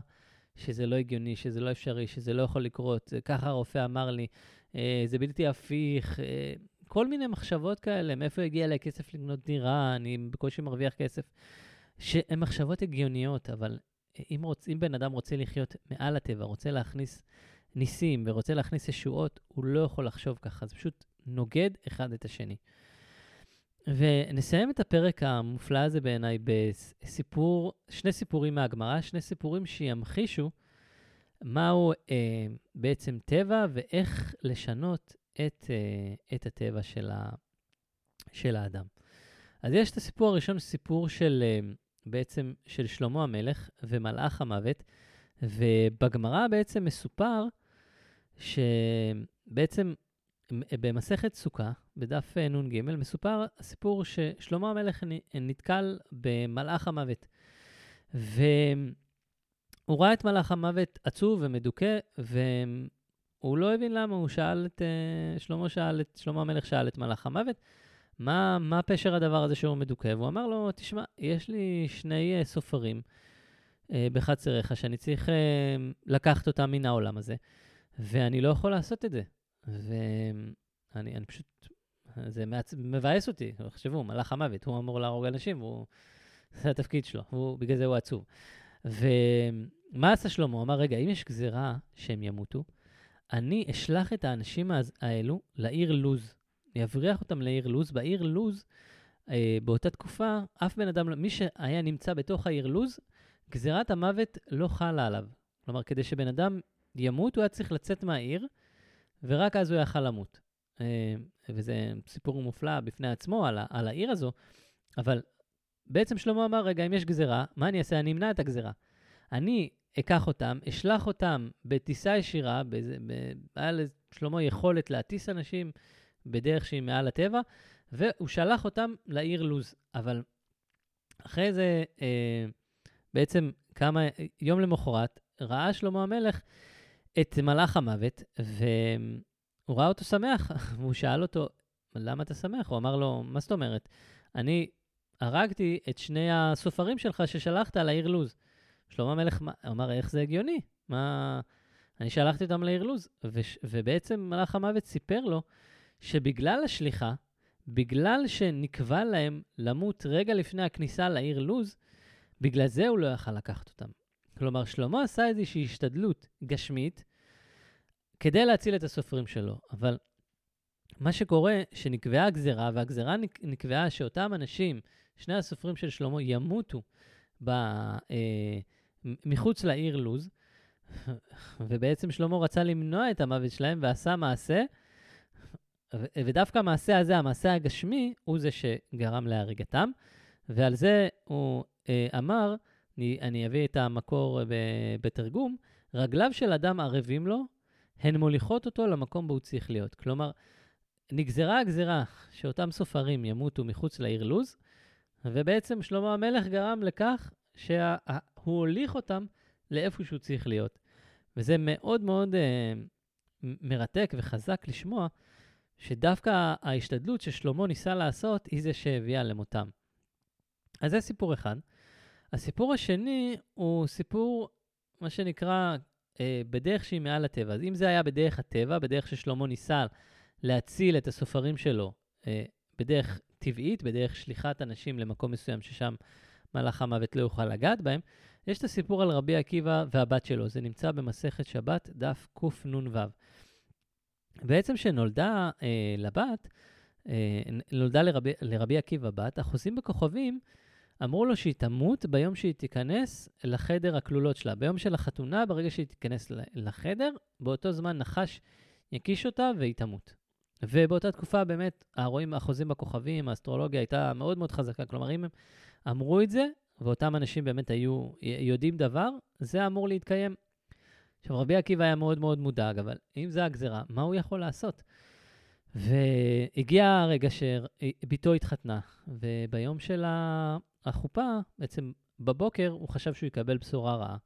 שזה לא הגיוני, שזה לא אפשרי, שזה לא יכול לקרות. ככה הרופא אמר לי, אה, זה בלתי הפיך. אה, כל מיני מחשבות כאלה, מאיפה הגיע לי כסף לקנות דירה, אני בקושי מרוויח כסף. שהן מחשבות הגיוניות, אבל אם, רוצ, אם בן אדם רוצה לחיות מעל הטבע, רוצה להכניס ניסים ורוצה להכניס ישועות, הוא לא יכול לחשוב ככה, זה פשוט נוגד אחד את השני. ונסיים את הפרק המופלא הזה בעיניי בסיפור, שני סיפורים מהגמרא, שני סיפורים שימחישו מהו אה, בעצם טבע ואיך לשנות את, אה, את הטבע של, ה, של האדם. אז יש את הסיפור הראשון, סיפור של אה, בעצם של שלמה המלך ומלאך המוות, ובגמרא בעצם מסופר שבעצם במסכת סוכה, בדף נ"ג, מסופר הסיפור ששלמה המלך נתקל במלאך המוות. והוא ראה את מלאך המוות עצוב ומדוכא, והוא לא הבין למה, הוא שאל את, שלמה שאל את, שלמה המלך שאל את מלאך המוות, מה, מה פשר הדבר הזה שהוא מדוכא? והוא אמר לו, תשמע, יש לי שני uh, סופרים בחצריך שאני צריך לקחת אותם מן העולם הזה, ואני לא יכול לעשות את זה. ואני אני פשוט, זה מעצ... מבאס אותי, תחשבו, מלאך המוות, הוא אמור להרוג אנשים, והוא, זה התפקיד שלו, הוא, בגלל זה הוא עצוב. ומה עשה שלמה? הוא אמר, רגע, אם יש גזירה שהם ימותו, אני אשלח את האנשים האלו לעיר לוז. אני אבריח אותם לעיר לוז. בעיר לוז, אה, באותה תקופה, אף בן אדם, מי שהיה נמצא בתוך העיר לוז, גזירת המוות לא חלה עליו. כלומר, כדי שבן אדם ימות, הוא היה צריך לצאת מהעיר, ורק אז הוא יכל למות. אה, וזה סיפור מופלא בפני עצמו על, על העיר הזו, אבל בעצם שלמה אמר, רגע, אם יש גזירה, מה אני אעשה? אני אמנע את הגזירה. אני אקח אותם, אשלח אותם בטיסה ישירה, היה לשלמה יכולת להטיס אנשים בדרך שהיא מעל הטבע, והוא שלח אותם לעיר לוז. אבל אחרי זה, אה, בעצם כמה, יום למחרת, ראה שלמה המלך את מלאך המוות, והוא ראה אותו שמח, <laughs> והוא שאל אותו, למה אתה שמח? הוא אמר לו, מה זאת אומרת? אני הרגתי את שני הסופרים שלך ששלחת לעיר לוז. שלמה המלך אמר, איך זה הגיוני? מה... אני שלחתי אותם לעיר לוז. ו... ובעצם מלאך המוות סיפר לו שבגלל השליחה, בגלל שנקבע להם למות רגע לפני הכניסה לעיר לוז, בגלל זה הוא לא יכל לקחת אותם. כלומר, שלמה עשה איזושהי השתדלות גשמית כדי להציל את הסופרים שלו, אבל מה שקורה, שנקבעה הגזרה, והגזרה נקבעה שאותם אנשים, שני הסופרים של שלמה, ימותו ב, אה, מחוץ לעיר לוז, <laughs> ובעצם שלמה רצה למנוע את המוות שלהם ועשה מעשה ודווקא המעשה הזה, המעשה הגשמי, הוא זה שגרם להריגתם, ועל זה הוא אה, אמר, אני, אני אביא את המקור ב, בתרגום, רגליו של אדם ערבים לו, הן מוליכות אותו למקום בו הוא צריך להיות. כלומר, נגזרה הגזרה שאותם סופרים ימותו מחוץ לעיר לוז, ובעצם שלמה המלך גרם לכך שהוא הוליך אותם לאיפה שהוא צריך להיות. וזה מאוד מאוד אה, מרתק וחזק לשמוע שדווקא ההשתדלות ששלמה ניסה לעשות היא זה שהביאה למותם. אז זה סיפור אחד. הסיפור השני הוא סיפור, מה שנקרא, אה, בדרך שהיא מעל הטבע. אז אם זה היה בדרך הטבע, בדרך ששלמה ניסה להציל את הסופרים שלו אה, בדרך טבעית, בדרך שליחת אנשים למקום מסוים ששם מלאך המוות לא יוכל לגעת בהם, יש את הסיפור על רבי עקיבא והבת שלו. זה נמצא במסכת שבת, דף קנ"ו. בעצם כשנולדה אה, לבת, אה, נולדה לרבי, לרבי עקיבא בת, החוזים בכוכבים אמרו לו שהיא תמות ביום שהיא תיכנס לחדר הכלולות שלה. ביום של החתונה, ברגע שהיא תיכנס לחדר, באותו זמן נחש יקיש אותה והיא תמות. ובאותה תקופה באמת, הרואים, החוזים בכוכבים, האסטרולוגיה הייתה מאוד מאוד חזקה. כלומר, אם הם אמרו את זה, ואותם אנשים באמת היו יודעים דבר, זה אמור להתקיים. עכשיו, רבי עקיבא היה מאוד מאוד מודאג, אבל אם זה הגזרה, מה הוא יכול לעשות? והגיע הרגע שבתו התחתנה, וביום של החופה, בעצם בבוקר, הוא חשב שהוא יקבל בשורה רעה.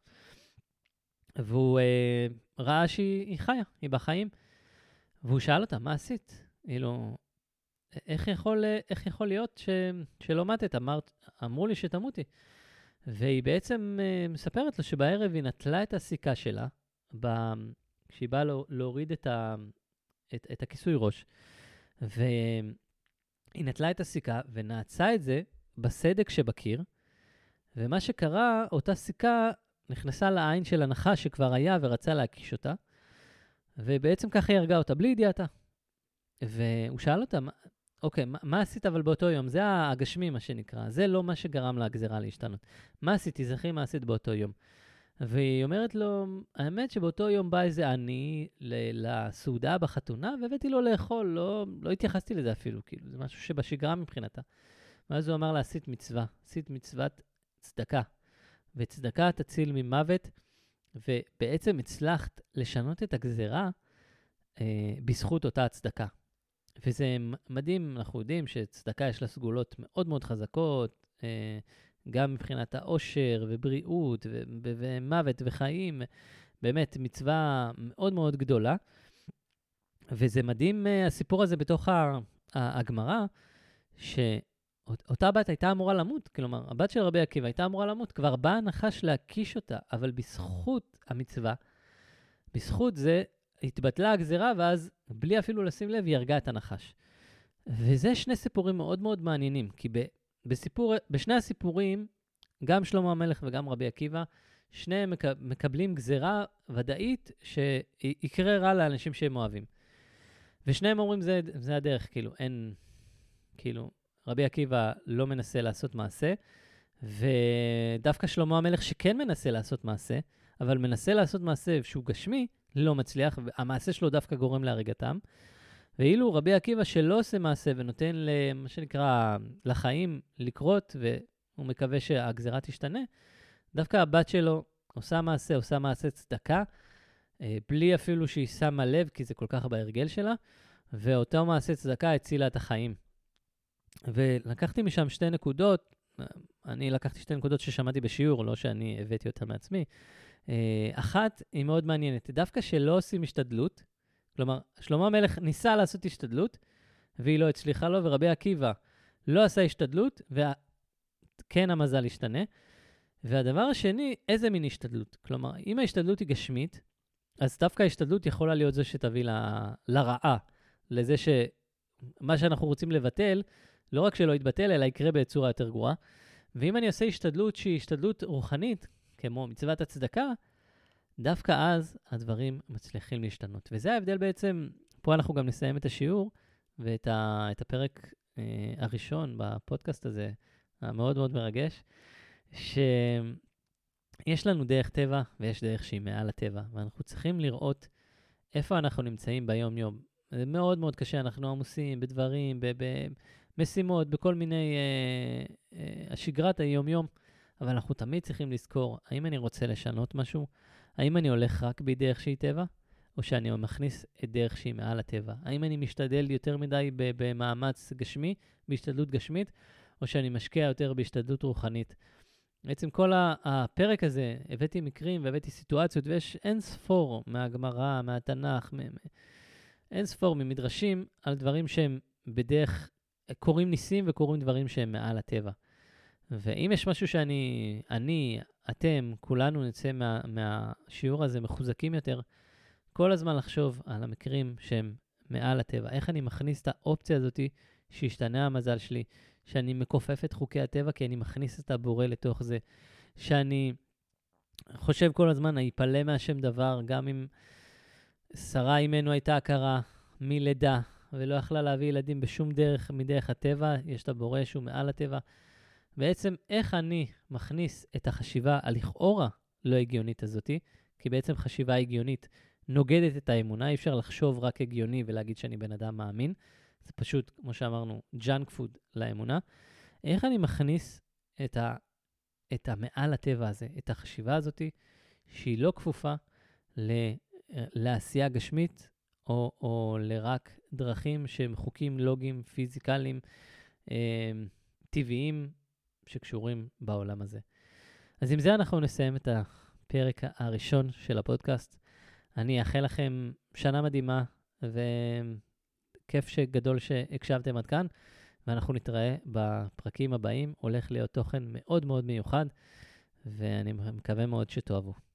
והוא אה, ראה שהיא חיה, היא בחיים. והוא שאל אותה, מה עשית? כאילו, איך יכול, איך יכול להיות ש, שלא מתת? אמרת, אמרו לי שתמותי. והיא בעצם uh, מספרת לו שבערב היא נטלה את הסיכה שלה, ב, כשהיא באה להוריד את, ה, את, את הכיסוי ראש, והיא נטלה את הסיכה ונעצה את זה בסדק שבקיר, ומה שקרה, אותה סיכה נכנסה לעין של הנחש שכבר היה ורצה להקיש אותה, ובעצם ככה היא הרגה אותה, בלי ידיעתה. והוא שאל אותה, אוקיי, מה, מה עשית אבל באותו יום? זה הגשמי, מה שנקרא. זה לא מה שגרם לגזירה להשתנות. מה עשיתי? זכרי מה עשית באותו יום. והיא אומרת לו, האמת שבאותו יום בא איזה עני לסעודה בחתונה, והבאתי לו לאכול, לא, לא התייחסתי לזה אפילו, כאילו, זה משהו שבשגרה מבחינתה. ואז הוא אמר לה, עשית מצווה, עשית מצוות צדקה, וצדקה תציל ממוות, ובעצם הצלחת לשנות את הגזרה אה, בזכות אותה הצדקה. וזה מדהים, אנחנו יודעים שצדקה יש לה סגולות מאוד מאוד חזקות, אה, גם מבחינת העושר ובריאות ו- ו- ומוות וחיים, באמת מצווה מאוד מאוד גדולה. וזה מדהים אה, הסיפור הזה בתוך הגמרא, שאותה בת הייתה אמורה למות, כלומר, הבת של רבי עקיבא הייתה אמורה למות, כבר בא הנחש להקיש אותה, אבל בזכות המצווה, בזכות זה התבטלה הגזירה, ואז, בלי אפילו לשים לב, היא הרגה את הנחש. וזה שני סיפורים מאוד מאוד מעניינים, כי בסיפור, בשני הסיפורים, גם שלמה המלך וגם רבי עקיבא, שניהם מק, מקבלים גזירה ודאית שיקרה רע לאנשים שהם אוהבים. ושניהם אומרים, זה, זה הדרך, כאילו, אין, כאילו, רבי עקיבא לא מנסה לעשות מעשה, ודווקא שלמה המלך שכן מנסה לעשות מעשה, אבל מנסה לעשות מעשה שהוא גשמי, לא מצליח, והמעשה שלו דווקא גורם להריגתם. ואילו רבי עקיבא שלא עושה מעשה ונותן למה שנקרא לחיים לקרות, והוא מקווה שהגזירה תשתנה, דווקא הבת שלו עושה מעשה, עושה מעשה צדקה, אה, בלי אפילו שהיא שמה לב, כי זה כל כך בהרגל שלה, ואותו מעשה צדקה הצילה את החיים. ולקחתי משם שתי נקודות, אני לקחתי שתי נקודות ששמעתי בשיעור, לא שאני הבאתי אותן מעצמי. אה, אחת היא מאוד מעניינת, דווקא שלא עושים השתדלות, כלומר, שלמה המלך ניסה לעשות השתדלות, והיא לא הצליחה לו, ורבי עקיבא לא עשה השתדלות, וכן המזל השתנה. והדבר השני, איזה מין השתדלות? כלומר, אם ההשתדלות היא גשמית, אז דווקא ההשתדלות יכולה להיות זו שתביא ל... לרעה, לזה שמה שאנחנו רוצים לבטל, לא רק שלא יתבטל, אלא יקרה בצורה יותר גרועה. ואם אני עושה השתדלות שהיא השתדלות רוחנית, כמו מצוות הצדקה, דווקא אז הדברים מצליחים להשתנות. וזה ההבדל בעצם, פה אנחנו גם נסיים את השיעור ואת ה, את הפרק אה, הראשון בפודקאסט הזה, המאוד מאוד מרגש, שיש לנו דרך טבע ויש דרך שהיא מעל הטבע, ואנחנו צריכים לראות איפה אנחנו נמצאים ביום-יום. זה מאוד מאוד קשה, אנחנו עמוסים בדברים, במשימות, בכל מיני, אה, אה, שגרת היום-יום, אבל אנחנו תמיד צריכים לזכור, האם אני רוצה לשנות משהו? האם אני הולך רק בדרך שהיא טבע, או שאני מכניס את דרך שהיא מעל הטבע? האם אני משתדל יותר מדי במאמץ גשמי, בהשתדלות גשמית, או שאני משקיע יותר בהשתדלות רוחנית? בעצם כל הפרק הזה, הבאתי מקרים והבאתי סיטואציות, ויש אין ספור מהגמרא, מהתנ"ך, אין ספור ממדרשים על דברים שהם בדרך, קורים ניסים וקורים דברים שהם מעל הטבע. ואם יש משהו שאני, אני, אתם, כולנו נצא מה, מהשיעור הזה מחוזקים יותר, כל הזמן לחשוב על המקרים שהם מעל הטבע. איך אני מכניס את האופציה הזאת שישתנה המזל שלי, שאני מכופף את חוקי הטבע כי אני מכניס את הבורא לתוך זה, שאני חושב כל הזמן, היפלא מהשם דבר, גם אם שרה אימנו הייתה עקרה מלידה, ולא יכלה להביא ילדים בשום דרך מדרך הטבע, יש את הבורא שהוא מעל הטבע. בעצם, איך אני מכניס את החשיבה הלכאורה לא הגיונית הזאתי, כי בעצם חשיבה הגיונית נוגדת את האמונה, אי אפשר לחשוב רק הגיוני ולהגיד שאני בן אדם מאמין. זה פשוט, כמו שאמרנו, junk food לאמונה. איך אני מכניס את, ה, את המעל הטבע הזה, את החשיבה הזאתי, שהיא לא כפופה ל, לעשייה גשמית, או, או לרק דרכים שהם חוקים לוגיים, פיזיקליים, אה, טבעיים, שקשורים בעולם הזה. אז עם זה אנחנו נסיים את הפרק הראשון של הפודקאסט. אני אאחל לכם שנה מדהימה, וכיף שגדול שהקשבתם עד כאן, ואנחנו נתראה בפרקים הבאים. הולך להיות תוכן מאוד מאוד מיוחד, ואני מקווה מאוד שתאהבו.